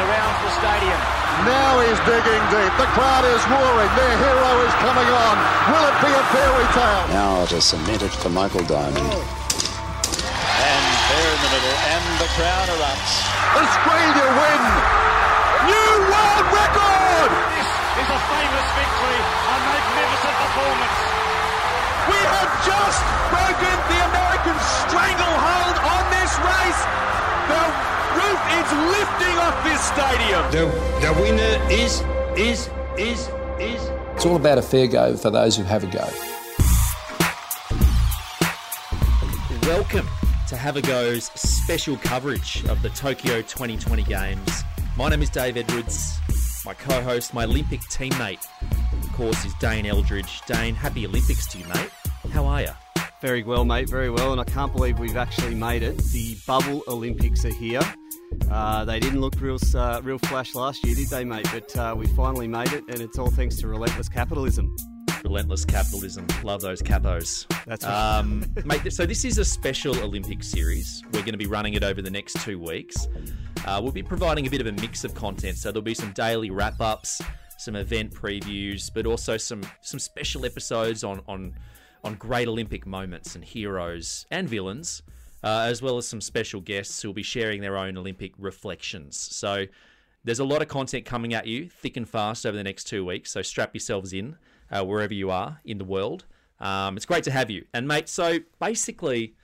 surrounds the stadium. Now he's digging deep. The crowd is roaring. Their hero is coming on. Will it be a fairy tale? Now it is cemented for Michael Diamond. And there in the middle, and the crowd erupts. Australia win. New world record. This is a famous victory, a magnificent performance. We have just broken the American stranglehold on this race. The roof is lifting off this stadium. The, the winner is, is, is, is. It's all about a fair go for those who have a go. Welcome to Have a Go's special coverage of the Tokyo 2020 Games. My name is Dave Edwards. My co host, my Olympic teammate, of course, is Dane Eldridge. Dane, happy Olympics to you, mate. How are you? Very well, mate, very well. And I can't believe we've actually made it. The bubble Olympics are here. Uh, they didn't look real, uh, real flash last year, did they, mate? But uh, we finally made it, and it's all thanks to relentless capitalism. Relentless capitalism. Love those capos. That's right. Um, mate, so this is a special Olympic series. We're going to be running it over the next two weeks. Uh, we'll be providing a bit of a mix of content. So there'll be some daily wrap ups, some event previews, but also some some special episodes on on on great Olympic moments and heroes and villains, uh, as well as some special guests who will be sharing their own Olympic reflections. So there's a lot of content coming at you thick and fast over the next two weeks. So strap yourselves in uh, wherever you are in the world. Um, it's great to have you. And, mate, so basically,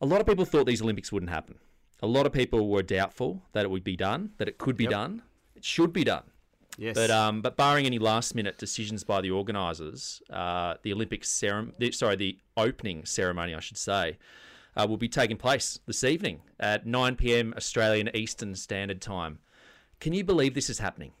a lot of people thought these Olympics wouldn't happen. A lot of people were doubtful that it would be done, that it could be Yep. done, it should be done. yes. But um, but barring any last minute decisions by the organisers, uh, the Olympic ceremony, sorry, the opening ceremony, I should say, uh, will be taking place this evening at 9 p.m. Australian Eastern Standard Time. Can you believe this is happening?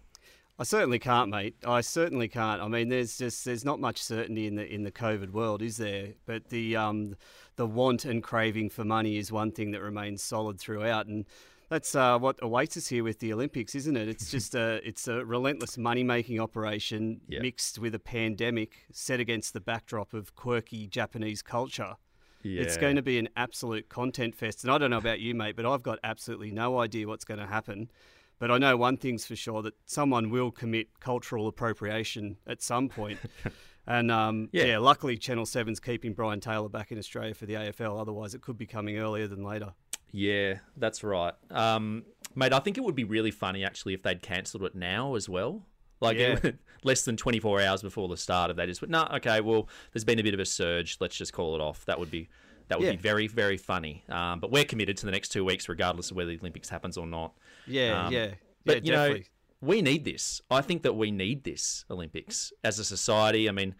I certainly can't, mate. I certainly can't. I mean, there's just there's not much certainty in the in the COVID world, is there? But the um the want and craving for money is one thing that remains solid throughout, and that's uh, what awaits us here with the Olympics, isn't it? It's just a it's a relentless money making operation mixed with a pandemic set against the backdrop of quirky Japanese culture. It's going to be an absolute content fest. And I don't know about you, mate, but I've got absolutely no idea what's going to happen. But I know one thing's for sure that someone will commit cultural appropriation at some point. and um, Yeah. yeah. luckily Channel 7's keeping Brian Taylor back in Australia for the AFL. Otherwise, it could be coming earlier than later. Yeah, that's right. Um, mate, I think it would be really funny actually if they'd cancelled it now as well. Like Yeah. less than 24 hours before the start of that is, went, no, okay, well, there's been a bit of a surge. Let's just call it off. That would be that would Yeah. be very, very funny. Um, but we're committed to the next two weeks, regardless of whether the Olympics happens or not. Yeah, Um, yeah. But yeah, you know, we need this. I think that we need this Olympics as a society. I mean,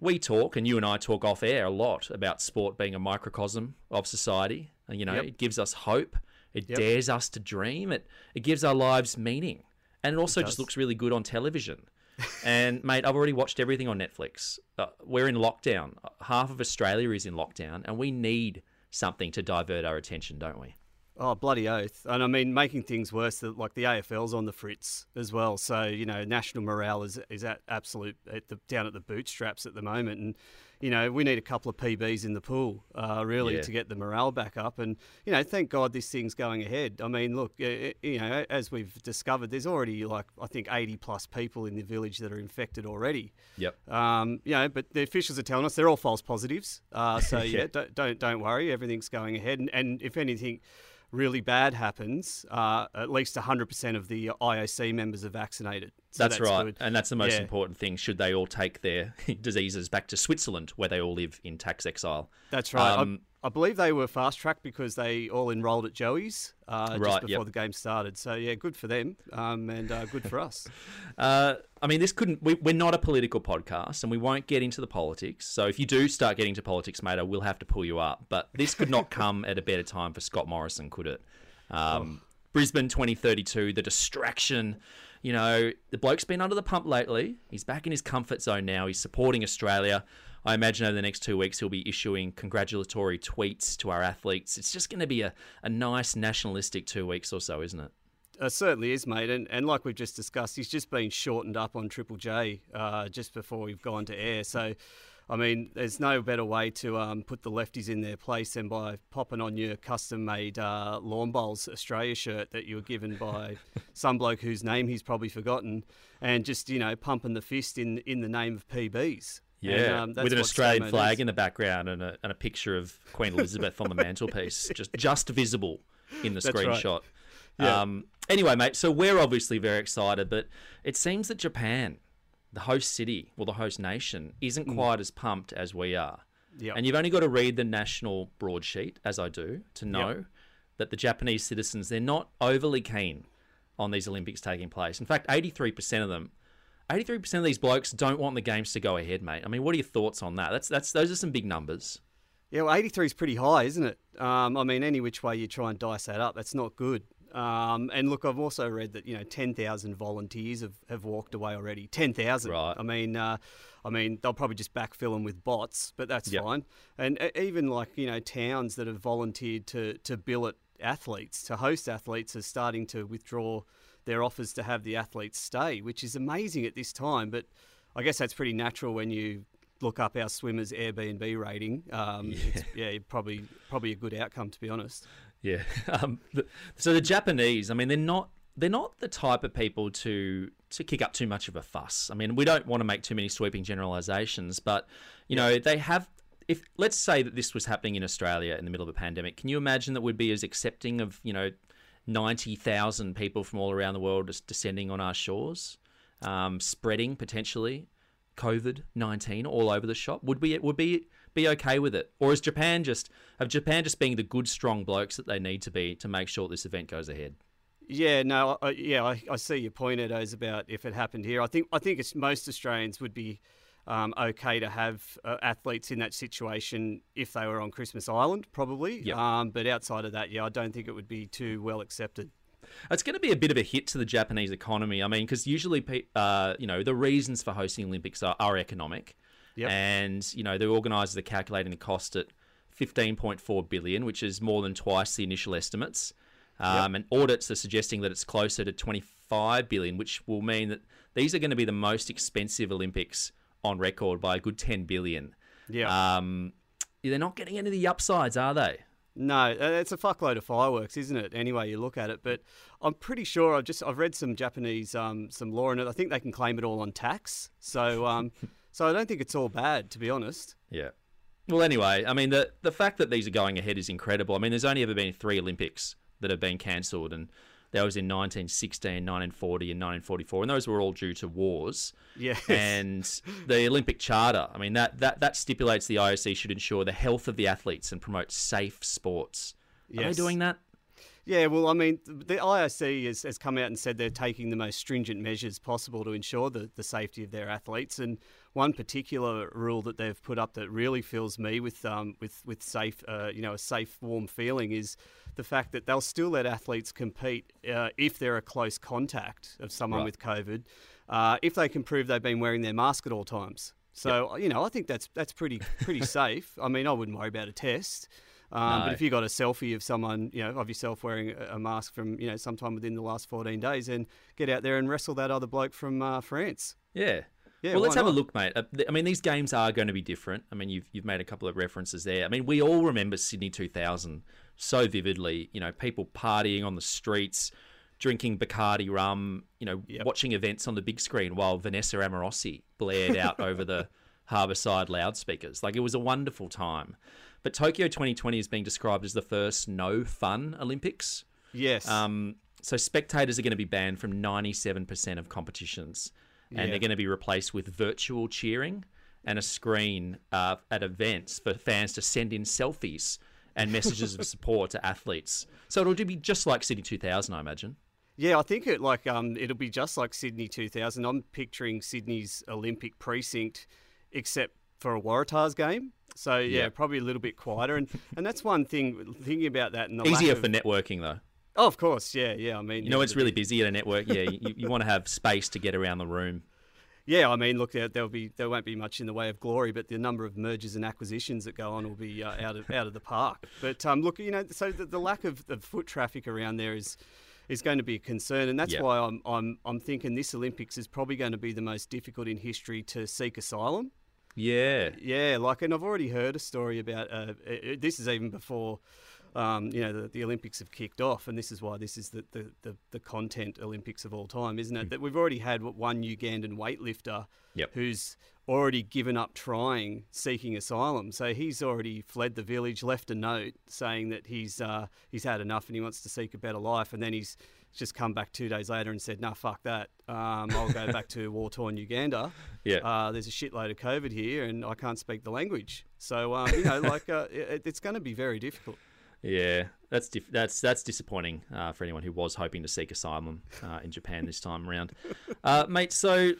we talk, and you and I talk off air a lot about sport being a microcosm of society. You know, Yep. it gives us hope. It Yep. dares us to dream. It it gives our lives meaning, and it also just looks really good on television. and mate, I've already watched everything on Netflix. Uh, we're in lockdown. Half of Australia is in lockdown, and we need something to divert our attention, don't we? Oh, bloody oath. And I mean, making things worse, like the AFL's on the fritz as well. So, you know, national morale is, is at absolute, at the, down at the bootstraps at the moment. And, you know, we need a couple of PBs in the pool, uh, really, Yeah. to get the morale back up. And, you know, thank God this thing's going ahead. I mean, look, uh, you know, as we've discovered, there's already like, I think, 80 plus people in the village that are infected already. Yep. Um, you know, but the officials are telling us they're all false positives. Uh, so Yeah. yeah, don't, don't don't worry, everything's going ahead. And, and if anything really bad happens, uh, at least 100% of the IOC members are vaccinated. So that's, right, good. and that's the most Yeah. important thing. Should they all take their diseases back to Switzerland, where they all live in tax exile? That's right. Um, I, I believe they were fast tracked because they all enrolled at Joey's uh, Right, just before yep. the game started. So yeah, good for them um, and uh, good for us. Uh, I mean, this couldn't. We, we're not a political podcast, and we won't get into the politics. So if you do start getting to politics, mate, I will have to pull you up. But this could not come at a better time for Scott Morrison, could it? Um, Brisbane 2032, the distraction. You know, the bloke's been under the pump lately. He's back in his comfort zone now. He's supporting Australia. I imagine over the next two weeks he'll be issuing congratulatory tweets to our athletes. It's just going to be a, a nice nationalistic two weeks or so, isn't it? Uh, certainly is, mate. And, and like we've just discussed, he's just been shortened up on Triple J uh, just before we've gone to air. So I mean, there's no better way to um, put the lefties in their place than by popping on your custom-made uh, Lawn Bowls Australia shirt that you were given by some bloke whose name he's probably forgotten, and just you know pumping the fist in in the name of PBs. Yeah, And, um, with an Australian flag is. in the background and a, and a picture of Queen Elizabeth on the mantelpiece, just just visible in the That's right. screenshot. Yeah. Um, anyway, mate, so we're obviously very excited, but it seems that Japan, the host city, or the host nation, isn't quite as pumped as we are. Mm. Yep. And you've only got to read the national broadsheet, as I do, to know that the Japanese citizens, they're not overly keen on these Olympics taking place. In fact, 83% of them, 83% of these blokes don't want the games to go ahead, mate. I mean, what are your thoughts on that? That's that's those are some big numbers. Yeah, well, 83 is pretty high, isn't it? Um, I mean, any which way you try and dice that up, that's not good. Um, and look, I've also read that you know 10,000 volunteers have, have walked away already. 10,000. Right. I mean, uh, I mean they'll probably just backfill them with bots, but that's Yep. fine. And uh, even like you know towns that have volunteered to to billet athletes to host athletes are starting to withdraw their offers to have the athletes stay, which is amazing at this time. But I guess that's pretty natural when you look up our swimmers' Airbnb rating. Um, yeah. It's, yeah, probably probably a good outcome to be honest. Yeah. Um, the, so the Japanese, I mean, they're not they're not the type of people to to kick up too much of a fuss. I mean, we don't want to make too many sweeping generalizations, but you know, they have. If let's say that this was happening in Australia in the middle of a pandemic, can you imagine that we'd be as accepting of you know ninety thousand people from all around the world just descending on our shores, um, spreading potentially COVID nineteen all over the shop? Would we would be be okay with it, or is Japan just of Japan just being the good strong blokes that they need to be to make sure this event goes ahead? Yeah, no, I, yeah, I, I see your point, Edo, about if it happened here. I think I think it's most Australians would be um, okay to have uh, athletes in that situation if they were on Christmas Island, probably. Yep. Um, but outside of that, yeah, I don't think it would be too well accepted. It's going to be a bit of a hit to the Japanese economy. I mean, because usually, uh, you know, the reasons for hosting Olympics are, are economic, Yep. and you know, the organisers are calculating the cost at fifteen point four billion, which is more than twice the initial estimates. Um, And audits are suggesting that it's closer to twenty five billion, which will mean that these are going to be the most expensive Olympics on record by a good ten billion. Yeah. Um, they're not getting any of the upsides, are they? No, uh, it's a fuckload of fireworks, isn't it? Anyway, you look at it, but I'm pretty sure I've just I've read some Japanese um, some law in it. I think they can claim it all on tax. So um, so I don't think it's all bad, to be honest. Yeah. Well, anyway, I mean, the the fact that these are going ahead is incredible. I mean, there's only ever been three Olympics that have been cancelled, and that was in 1916, 1940, and 1944, and those were all due to wars. Yes. And the Olympic Charter, I mean, that, that, that stipulates the IOC should ensure the health of the athletes and promote safe sports. Are Yes. they doing that? Yeah, well, I mean, the IOC has, has come out and said they're taking the most stringent measures possible to ensure the, the safety of their athletes. And one particular rule that they've put up that really fills me with um, with with safe, uh, you know, a safe, warm feeling is the fact that they'll still let athletes compete uh, if they're a close contact of someone Right. with COVID, uh, if they can prove they've been wearing their mask at all times. So you know, I think that's that's pretty pretty safe. I mean, I wouldn't worry about a test. Um, No. But if you got a selfie of someone, you know, of yourself wearing a a mask from, you know, sometime within the last 14 days, then get out there and wrestle that other bloke from uh, France. Yeah. Yeah, well, let's why have a look, mate. Uh, I mean, these games are going to be different. I mean, you've you've made a couple of references there. I mean, we all remember Sydney 2000 so vividly. You know, people partying on the streets, drinking Bacardi rum. You know, Yep. watching events on the big screen while Vanessa Amorosi blared out over the harbourside loudspeakers. Like it was a wonderful time. But Tokyo 2020 is being described as the first no fun Olympics. Yes. Um, so spectators are going to be banned from 97% of competitions, and Yeah. they're going to be replaced with virtual cheering and a screen uh, at events for fans to send in selfies and messages of support to athletes. So it'll be just like Sydney 2000, I imagine. yeah, I think it like um, it'll be just like Sydney 2000. I'm picturing Sydney's Olympic precinct, except for a Waratahs game. So yeah, Yeah. probably a little bit quieter, and and that's one thing. Thinking about that, and the Easier of- for networking, though. Oh, of course, yeah, yeah. I mean, You know, it's really busy at a network. Yeah, you, you want to have space to get around the room. Yeah, I mean, look, there, there'll be there won't be much in the way of glory, but the number of mergers and acquisitions that go on will be uh, out of out of the park. But um, look, you know, so the, the lack of, of foot traffic around there is is going to be a concern, and that's why I'm I'm I'm thinking this Olympics is probably going to be the most difficult in history to seek asylum. Yeah. Yeah, like, and I've already heard a story about uh, uh, this is even before. Um, you know the, the, Olympics have kicked off, and this is why this is the, the, the, the content Olympics of all time, isn't it? Mm. That we've already had one Ugandan weightlifter yep. who's already given up trying, seeking asylum. So he's already fled the village, left a note saying that he's uh, he's had enough and he wants to seek a better life. And then he's just come back two days later and said, "No, nah, fuck that. Um, I'll go back to war-torn Uganda. Yeah, uh, there's a shitload of COVID here, and I can't speak the language. So um, you know, like uh, it, it's going to be very difficult." Yeah, that's dif- that's that's disappointing uh, for anyone who was hoping to seek asylum uh, in Japan this time around, uh, mate. So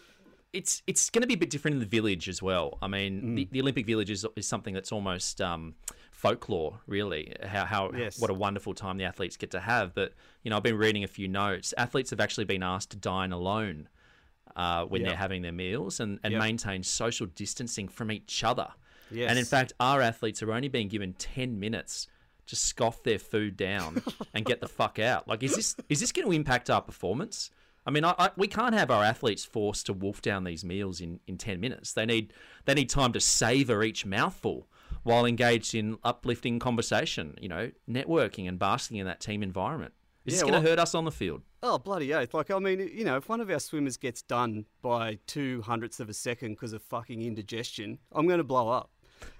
it's it's going to be a bit different in the village as well. I mean, mm. the, the, Olympic Village is, is something that's almost um, folklore, really. How how yes. what a wonderful time the athletes get to have. But you know, I've been reading a few notes. Athletes have actually been asked to dine alone uh, when yep. they're having their meals and and yep. maintain social distancing from each other. Yes. And in fact, our athletes are only being given ten minutes to scoff their food down and get the fuck out. Like, is this is this going to impact our performance? I mean, I, I, we can't have our athletes forced to wolf down these meals in, in ten minutes. They need they need time to savor each mouthful while engaged in uplifting conversation. You know, networking and basking in that team environment. Is yeah, this going to well, hurt us on the field? Oh bloody oath! Like I mean, you know, if one of our swimmers gets done by two hundredths of a second because of fucking indigestion, I'm going to blow up.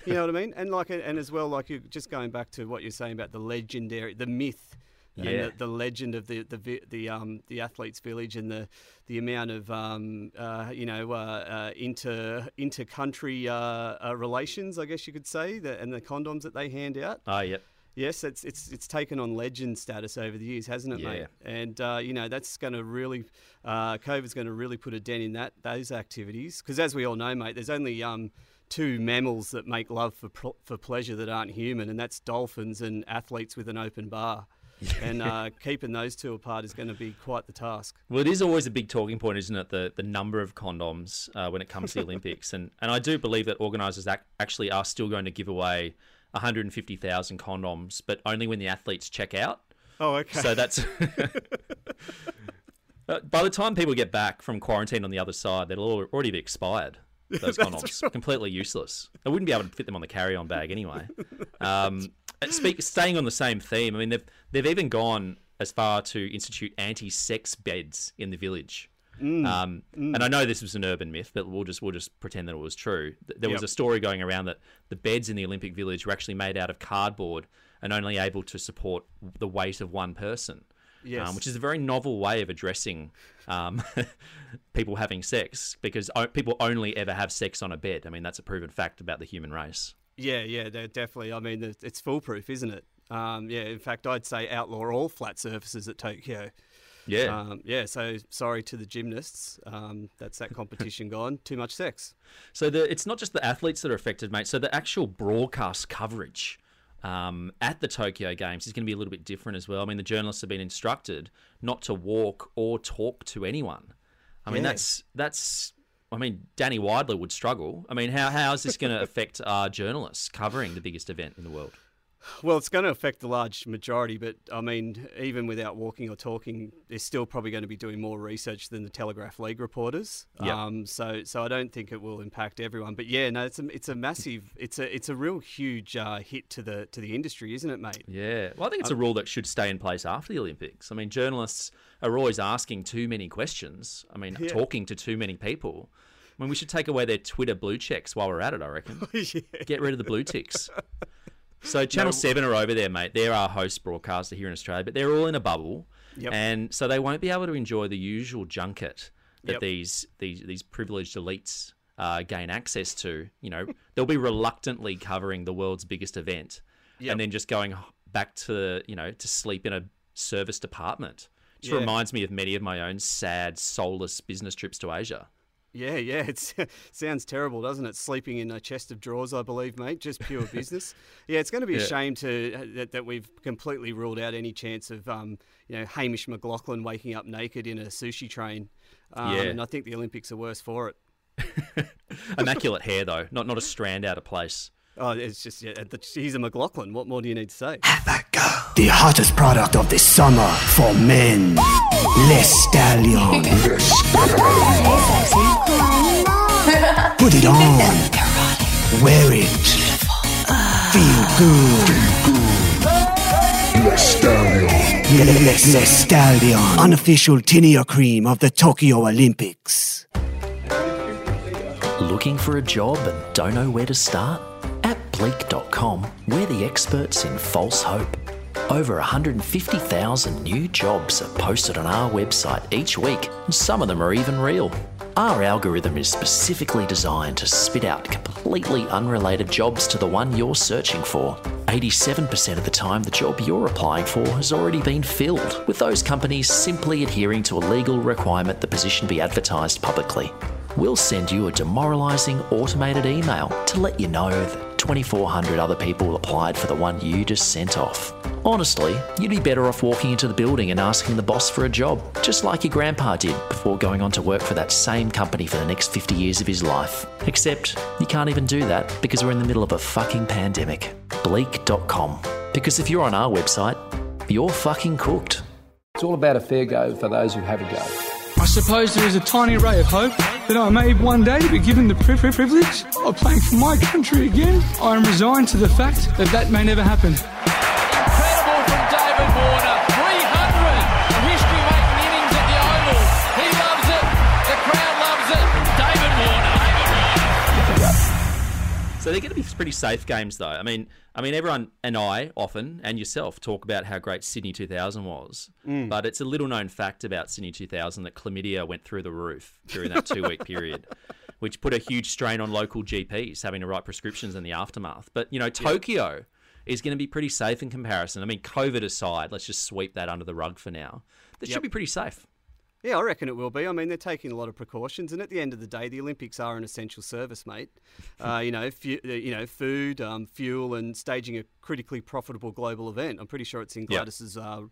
You know what I mean? And like, and as well, like you just going back to what you're saying about the legendary, the myth yeah. and the, the, legend of the the the um the athletes village and the the amount of um uh, you know uh, uh, inter inter country uh, uh, relations I guess you could say that and the condoms that they hand out. Oh yep. Yes, it's it's it's taken on legend status over the years, hasn't it, yeah. mate? And uh, you know that's going to really, uh, COVID's going to really put a dent in that those activities because, as we all know, mate, there's only um, two mammals that make love for for pleasure that aren't human, and that's dolphins and athletes with an open bar and uh, keeping those two apart is going to be quite the task. Well, it is always a big talking point, isn't it? The the number of condoms uh, when it comes to the Olympics, and and I do believe that organisers ac- actually are still going to give away 150,000 condoms, but only when the athletes check out. Oh, okay. So that's. By the time people get back from quarantine on the other side, they'll already be expired. Those condoms, right. completely useless. I wouldn't be able to fit them on the carry-on bag anyway. Um, speak, staying on the same theme, I mean they've they've even gone as far to institute anti-sex beds in the village. Mm, um, mm. And I know this was an urban myth, but we'll just we'll just pretend that it was true. There was yep. a story going around that the beds in the Olympic Village were actually made out of cardboard and only able to support the weight of one person. Yes. Um, which is a very novel way of addressing um, people having sex because o- people only ever have sex on a bed. I mean, that's a proven fact about the human race. Yeah, yeah, definitely. I mean, it's foolproof, isn't it? Um, yeah, in fact, I'd say outlaw all flat surfaces at Tokyo. Yeah. Um, yeah, so sorry to the gymnasts. Um, that's that competition gone. Too much sex. So the, it's not just the athletes that are affected, mate. So the actual broadcast coverage um, at the Tokyo Games is going to be a little bit different as well. I mean, the journalists have been instructed not to walk or talk to anyone. I mean, that's that's I mean, Danny Weidler would struggle. I mean, how, how is this going to affect our journalists covering the biggest event in the world? Well, it's going to affect the large majority, but I mean, even without walking or talking, they're still probably going to be doing more research than the Telegraph League reporters. Yep. Um, so, so I don't think it will impact everyone. But yeah, no, it's a it's a massive, it's a it's a real huge uh, hit to the to the industry, isn't it, mate? Yeah. Well, I think it's a um, rule that should stay in place after the Olympics. I mean, journalists are always asking too many questions. I mean, yeah. talking to too many people. I mean, we should take away their Twitter blue checks while we're at it. I reckon. yeah. Get rid of the blue ticks. So Channel no. Seven are over there, mate. They're our host broadcaster here in Australia, but they're all in a bubble, yep. and so they won't be able to enjoy the usual junket that yep. these these these privileged elites uh, gain access to. You know, they'll be reluctantly covering the world's biggest event, yep. and then just going back to you know to sleep in a service department. Just yeah. reminds me of many of my own sad, soulless business trips to Asia. Yeah, yeah, it sounds terrible, doesn't it? Sleeping in a chest of drawers, I believe, mate. Just pure business. yeah, it's going to be a shame to uh, that, that, we've completely ruled out any chance of, um, you know, Hamish McLachlan waking up naked in a sushi train. Um, yeah. and I think the Olympics are worse for it. Immaculate hair, though, not not a strand out of place. Oh, it's just yeah, he's a McLachlan. What more do you need to say? The hottest product of the summer for men. Les Stallion. Put it on. Wear it. Feel good. Les Les Stallion, unofficial tinea cream of the Tokyo Olympics. Looking for a job and don't know where to start? At we're the experts in false hope. Over 150,000 new jobs are posted on our website each week, and some of them are even real. Our algorithm is specifically designed to spit out completely unrelated jobs to the one you're searching for. 87% of the time, the job you're applying for has already been filled, with those companies simply adhering to a legal requirement the position be advertised publicly. We'll send you a demoralising automated email to let you know that 2,400 other people applied for the one you just sent off. Honestly, you'd be better off walking into the building and asking the boss for a job, just like your grandpa did before going on to work for that same company for the next 50 years of his life. Except you can't even do that because we're in the middle of a fucking pandemic. Bleak.com. Because if you're on our website, you're fucking cooked. It's all about a fair go for those who have a go. I suppose there is a tiny ray of hope that I may one day be given the pri- pri- privilege of playing for my country again. I am resigned to the fact that that may never happen. So they're going to be pretty safe games, though. I mean, I mean, everyone and I often and yourself talk about how great Sydney 2000 was, Mm. but it's a little known fact about Sydney 2000 that chlamydia went through the roof during that two week period, which put a huge strain on local GPs having to write prescriptions in the aftermath. But you know, Tokyo is going to be pretty safe in comparison. I mean, COVID aside, let's just sweep that under the rug for now. This Yep. should be pretty safe. Yeah, I reckon it will be. I mean, they're taking a lot of precautions, and at the end of the day, the Olympics are an essential service, mate. Uh, you know, fu- uh, you know, food, um, fuel, and staging a critically profitable global event. I'm pretty sure it's in. Gladys's uh,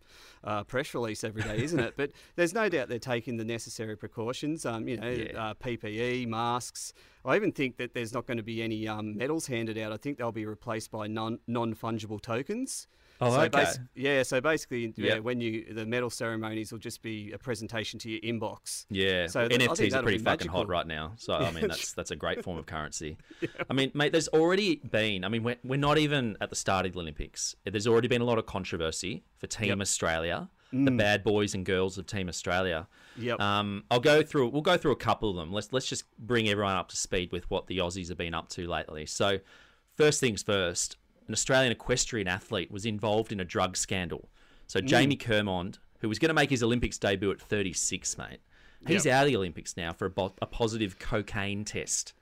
uh, press release every day, isn't it? But there's no doubt they're taking the necessary precautions. Um, you know, Yeah. uh, PPE, masks. I even think that there's not going to be any um, medals handed out. I think they'll be replaced by non non fungible tokens. Oh, so okay. yeah, so basically, yeah, when you the medal ceremonies will just be a presentation to your inbox. Yeah, So th- NFTs are pretty fucking hot right now. So I mean, that's that's a great form of currency. I mean, mate, there's already been. I mean, we're, we're not even at the start of the Olympics. There's already been a lot of controversy for Team Yep. Australia, the Mm. bad boys and girls of Team Australia. Yep. Um, I'll go through. We'll go through a couple of them. Let's let's just bring everyone up to speed with what the Aussies have been up to lately. So, first things first. An Australian equestrian athlete was involved in a drug scandal. So Mm. Jamie Kermond, who was going to make his Olympics debut at 36, mate, he's Yep. out of the Olympics now for a, bo- a positive cocaine test.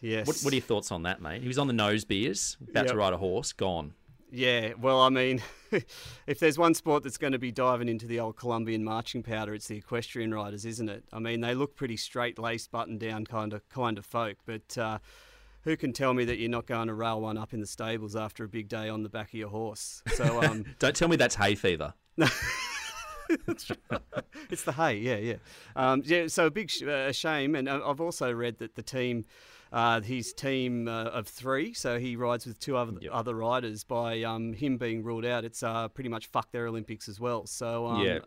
Yes. What, what are your thoughts on that, mate? He was on the nose beers, about to ride a horse, gone. Yeah, well, I mean, if there's one sport that's going to be diving into the old Colombian marching powder, it's the equestrian riders, isn't it? I mean, they look pretty straight laced, button down kind of kind of folk, but uh, who can tell me that you're not going to rail one up in the stables after a big day on the back of your horse? So, um, Don't tell me that's hay fever. it's the hay, yeah, yeah, um, yeah. So a big sh- uh, shame, and I- I've also read that the team, uh, his team uh, of three, so he rides with two other other riders. By um, him being ruled out, it's uh, pretty much fucked their Olympics as well. So um, yeah.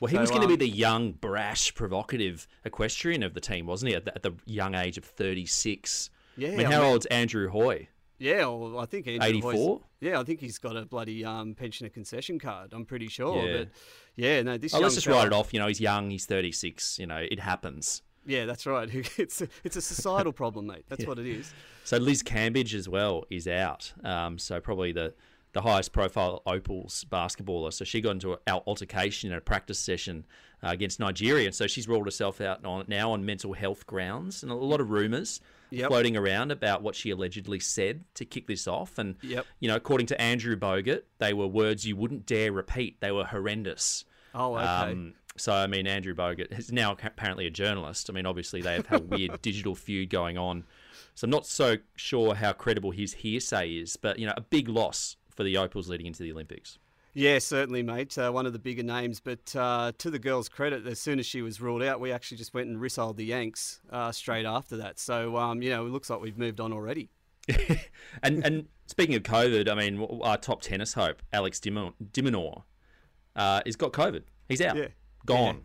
Well, he so, was going to um, be the young, brash, provocative equestrian of the team, wasn't he? At the, at the young age of 36. Yeah, I mean, I how mean- old's Andrew Hoy? Yeah, well, I think Andrew 84? Hoy's- yeah, I think he's got a bloody um, pensioner concession card. I'm pretty sure. Yeah. But yeah, no, this. Oh, let's just fella- write it off. You know, he's young, he's 36. You know, it happens. Yeah, that's right. It's a, it's a societal problem, mate. That's Yeah. what it is. So Liz Cambage as well is out. Um, so probably the the highest profile Opals basketballer. So she got into an altercation in a practice session uh, against Nigeria, and so she's ruled herself out on, now on mental health grounds, and a lot of rumours Yep. floating around about what she allegedly said to kick this off. And Yep. you know, according to Andrew Bogut, they were words you wouldn't dare repeat. They were horrendous. Oh, okay. Um, so I mean, Andrew Bogut is now apparently a journalist. I mean, obviously they have had a weird digital feud going on. So I'm not so sure how credible his hearsay is, but you know, a big loss for the Opals leading into the Olympics. Yeah, certainly, mate. Uh, one of the bigger names. But uh, to the girl's credit, as soon as she was ruled out, we actually just went and rissoled the Yanks uh, straight after that. So, um, you know, it looks like we've moved on already. And and speaking of COVID, I mean, our top tennis hope, Alex Dimin- de Minaur, uh, has got COVID. He's out, Yeah. gone.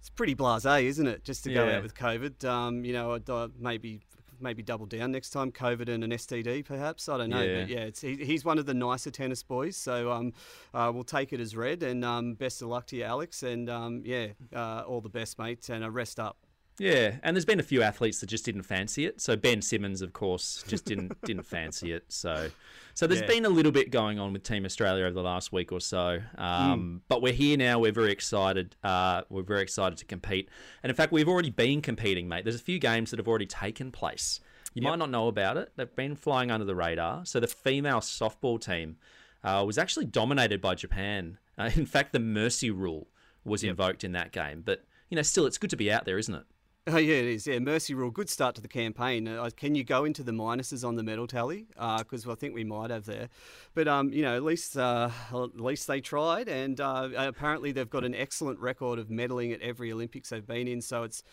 It's pretty blasé, isn't it? Just to go Yeah. out with COVID. Um, you know, maybe maybe double down next time. COVID and an STD, perhaps. I don't know. Yeah. But yeah, it's, he, he's one of the nicer tennis boys. So um, uh, we'll take it as read. And um, best of luck to you, Alex. And um, yeah, uh, all the best, mate. And a rest up. Yeah, and there's been a few athletes that just didn't fancy it. So Ben Simmons, of course, just didn't didn't fancy it. So, so there's Yeah. been a little bit going on with Team Australia over the last week or so. Um, But we're here now. We're very excited. Uh, we're very excited to compete. And in fact, we've already been competing, mate. There's a few games that have already taken place. You might not know about it. They've been flying under the radar. So the female softball team uh, was actually dominated by Japan. Uh, in fact, the mercy rule was invoked in that game. But you know, still, it's good to be out there, isn't it? Oh yeah, it is. Yeah, mercy rule. Good start to the campaign. Uh, can you go into the minuses on the medal tally? Because I think we might have there. But um, you know, at least uh, at least they tried, and uh, apparently they've got an excellent record of medaling at every Olympics they've been in. So it's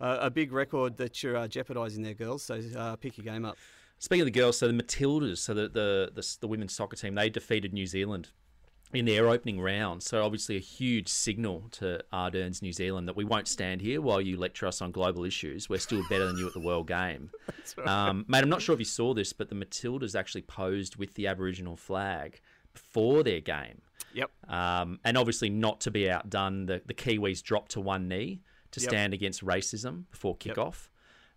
uh, a big record that you're uh, jeopardising there, girls. So uh, pick your game up. Speaking of the girls, so the Matildas, so the, the the the women's soccer team, they defeated New Zealand in their opening round. So obviously a huge signal to Ardern's, New Zealand, that we won't stand here while you lecture us on global issues. We're still better than you at the World Game, um, mate. I'm not sure if you saw this, but the Matildas actually posed with the Aboriginal flag before their game. Yep. Um, and obviously not to be outdone, the, the Kiwis dropped to one knee to Yep. stand against racism before Yep. kickoff.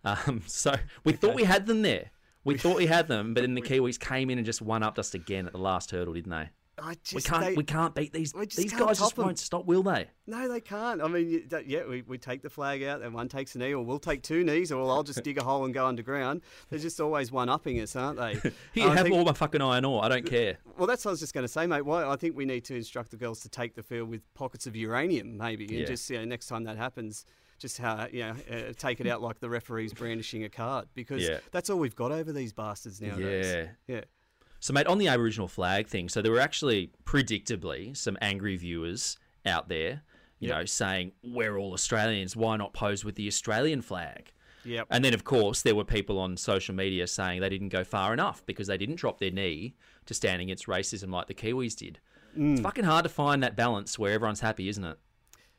Um, so we thought we had them there. We thought we had them, but then the Kiwis came in and just one upped us again at the last hurdle, didn't they? I We can't. they- we can't beat these. just These guys Just just 'em. won't stop, will they? No, they can't. I mean, yeah, we, we take the flag out, and one takes a knee, or we'll take two knees, or I'll just dig a hole and go underground. They're just always one upping us, aren't they? Here, I have think- all my fucking iron ore. I don't care. Well, that's what I was just going to say, mate. Why I think we need to instruct the girls to take the field with pockets of uranium, maybe, and Yeah. just you know, next time that happens, just how you know uh, take it out like the referee's brandishing a card because Yeah. that's all we've got over these bastards nowadays. Yeah. yeah. So, mate, on the Aboriginal flag thing, so there were actually predictably some angry viewers out there, you Yep. know, saying we're all Australians. Why not pose with the Australian flag? Yep. And then, of course, there were people on social media saying they didn't go far enough because they didn't drop their knee to stand against racism like the Kiwis did. Mm. It's fucking hard to find that balance where everyone's happy, isn't it?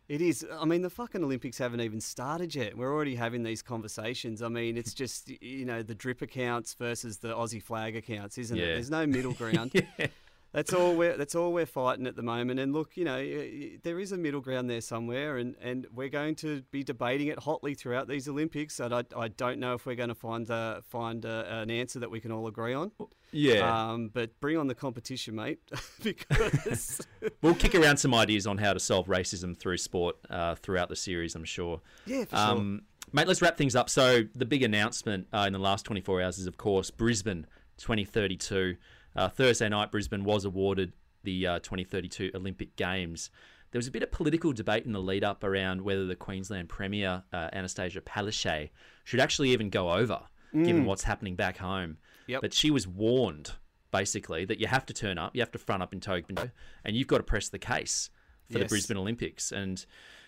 It is. I mean, the fucking Olympics haven't even started yet. We're already having these conversations. I mean, it's just, you know, the drip accounts versus the Aussie flag accounts, isn't Yeah. it? There's no middle ground. That's all we're that's all we're fighting at the moment. And look, you know, there is a middle ground there somewhere, and, and we're going to be debating it hotly throughout these Olympics. And I, I don't know if we're going to find uh, find uh, an answer that we can all agree on. Yeah. Um, but bring on the competition, mate, because We'll kick around some ideas on how to solve racism through sport uh, throughout the series, I'm sure. Yeah, for sure. um, Mate, let's wrap things up. So, the big announcement uh, in the last 24 hours is, of course, Brisbane 2032. Uh, Thursday night, Brisbane was awarded the uh, 2032 Olympic Games. There was a bit of political debate in the lead up around whether the Queensland Premier, uh, Anastasia Palaszczuk, should actually even go over, given Mm. what's happening back home. Yep. But she was warned, basically, that you have to turn up, you have to front up in Tokyo, and you've got to press the case for the Brisbane Olympics. And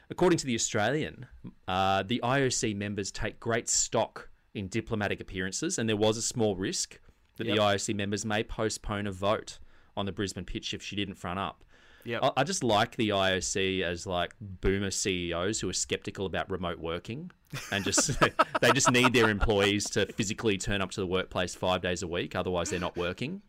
according to the Australian, uh, the IOC members take great stock in diplomatic appearances, and there was a small risk that the IOC members may postpone a vote on the Brisbane pitch if she didn't front up. Yep. I, I just like the IOC as like boomer CEOs who are skeptical about remote working and just they just need their employees to physically turn up to the workplace five days a week, otherwise they're not working.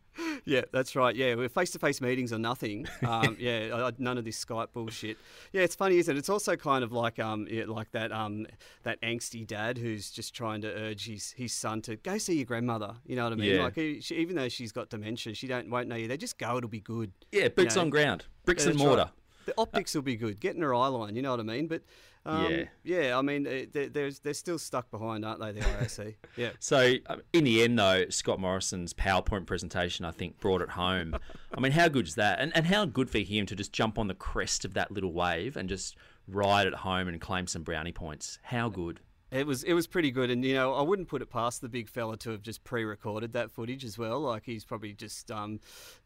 Yeah, that's right. Yeah, we're face-to-face meetings are nothing. Um, yeah, I, I- none of this Skype bullshit. Yeah, it's funny, isn't it? It's also kind of like um, yeah, like that um, that angsty dad who's just trying to urge his, his son to go see your grandmother. You know what I mean? Yeah. Like she, even though she's got dementia, she don't won't know you. They just go. It'll be good. Yeah, you bricks know? on ground, bricks Yeah, and that's right. mortar. The optics will be good. Getting her eye line, you know what I mean? But um, Yeah. yeah, I mean eh, they're, they're they're still stuck behind, aren't they? The IOC. Yeah. So in the end, though, Scott Morrison's PowerPoint presentation, I think, brought it home. I mean, how good is that? And and how good for him to just jump on the crest of that little wave and just ride it home and claim some brownie points. How good? It was it was pretty good, and you know I wouldn't put it past the big fella to have just pre-recorded that footage as well. Like he's probably just um,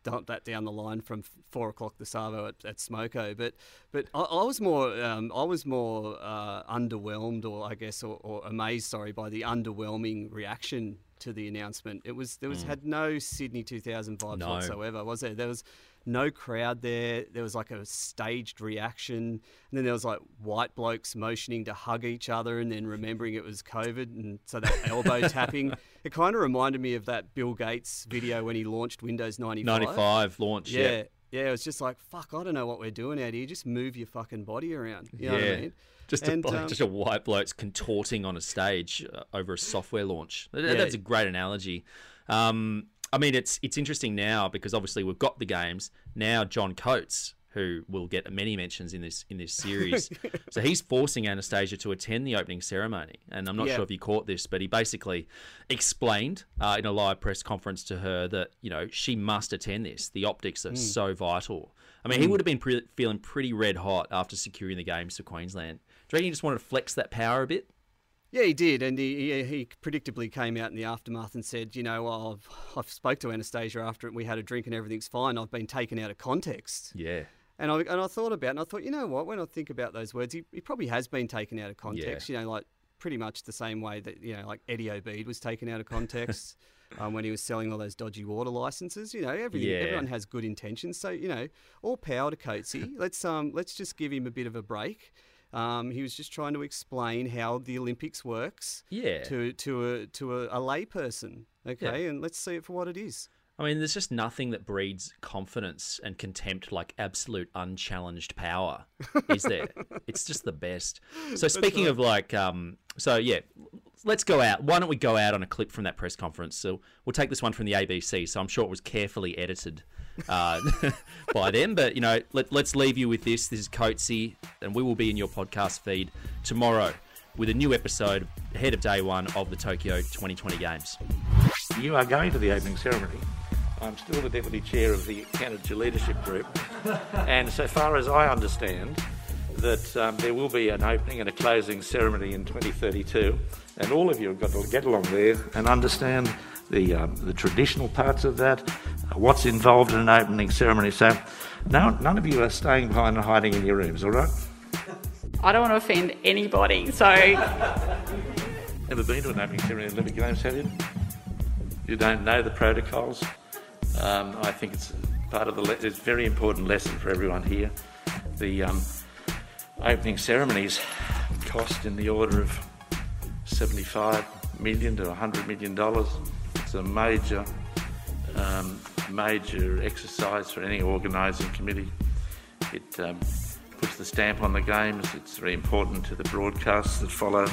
dumped that down the line from four o'clock the Savo at, at Smoko. But but I, I was more um, I was more uh, underwhelmed, or I guess, or, or amazed, sorry, by the underwhelming reaction to the announcement. It was there was had no Sydney 2000 vibes Mm. No. whatsoever, was there? There was no crowd there. There was like a staged reaction, and then there was like white blokes motioning to hug each other, and then remembering it was COVID, and so that elbow tapping. It kind of reminded me of that Bill Gates video when he launched Windows 95. 95 launch. Yeah. Yeah. Yeah, it was just like, fuck, I don't know what we're doing out here. Just move your fucking body around. You know what Yeah. I mean? Just a, And, like, um, just a white bloke's contorting on a stage uh, over a software launch. Yeah. That's a great analogy. Um, I mean, it's it's interesting now because obviously we've got the games now. John Coates, who will get many mentions in this in this series, so he's forcing Anastasia to attend the opening ceremony. And I'm not Yeah. sure if you caught this, but he basically explained uh, in a live press conference to her that you know she must attend this. The optics Hmm. are so vital. I mean, he would have been pre- feeling pretty red hot after securing the games for Queensland. Do you reckon he just wanted to flex that power a bit? Yeah, he did, and he, he, he predictably came out in the aftermath and said, you know, well, I've, I've spoke to Anastasia after we had a drink and everything's fine. I've been taken out of context. Yeah. And I, and I thought about it, and I thought, you know what, when I think about those words, he, he probably has been taken out of context, Yeah. you know, like pretty much the same way that, you know, like Eddie Obeid was taken out of context um, when he was selling all those dodgy water licenses. You know, everything, Yeah. everyone has good intentions. So, you know, all power to Coatsy. let's, um, let's just give him a bit of a break. Um, he was just trying to explain how the Olympics works Yeah. to, to, a, to a, a layperson, okay? Yeah. And let's see it for what it is. I mean, there's just nothing that breeds confidence and contempt like absolute unchallenged power, is there? it's just the best. So speaking of like, um, so yeah, let's go out. Why don't we go out on a clip from that press conference? So we'll take this one from the ABC. So I'm sure it was carefully edited uh, by them, but you know, let, let's leave you with this. This is Coatsy, and we will be in your podcast feed tomorrow with a new episode ahead of day one of the Tokyo 2020 Games. You are going to the opening ceremony. I'm still the deputy chair of the Candidature Leadership Group, and so far as I understand, that um, there will be an opening and a closing ceremony in 2032, and all of you have got to get along there and understand the um, the traditional parts of that, uh, what's involved in an opening ceremony. So, no, none of you are staying behind and hiding in your rooms, all right? I don't want to offend anybody, so Never been to an opening ceremony at Olympic Games, have you? You don't know the protocols. Um, I think it's part of the. Le- it's a very important lesson for everyone here. The um, opening ceremonies cost in the order of seventy-five million to hundred million dollars. It's a major, um, major exercise for any organising committee. It um, puts the stamp on the games. It's very important to the broadcasts that follow,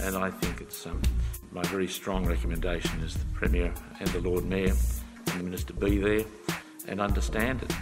and I think it's um, my very strong recommendation is the Premier and the Lord Mayor and the Minister be there and understand it.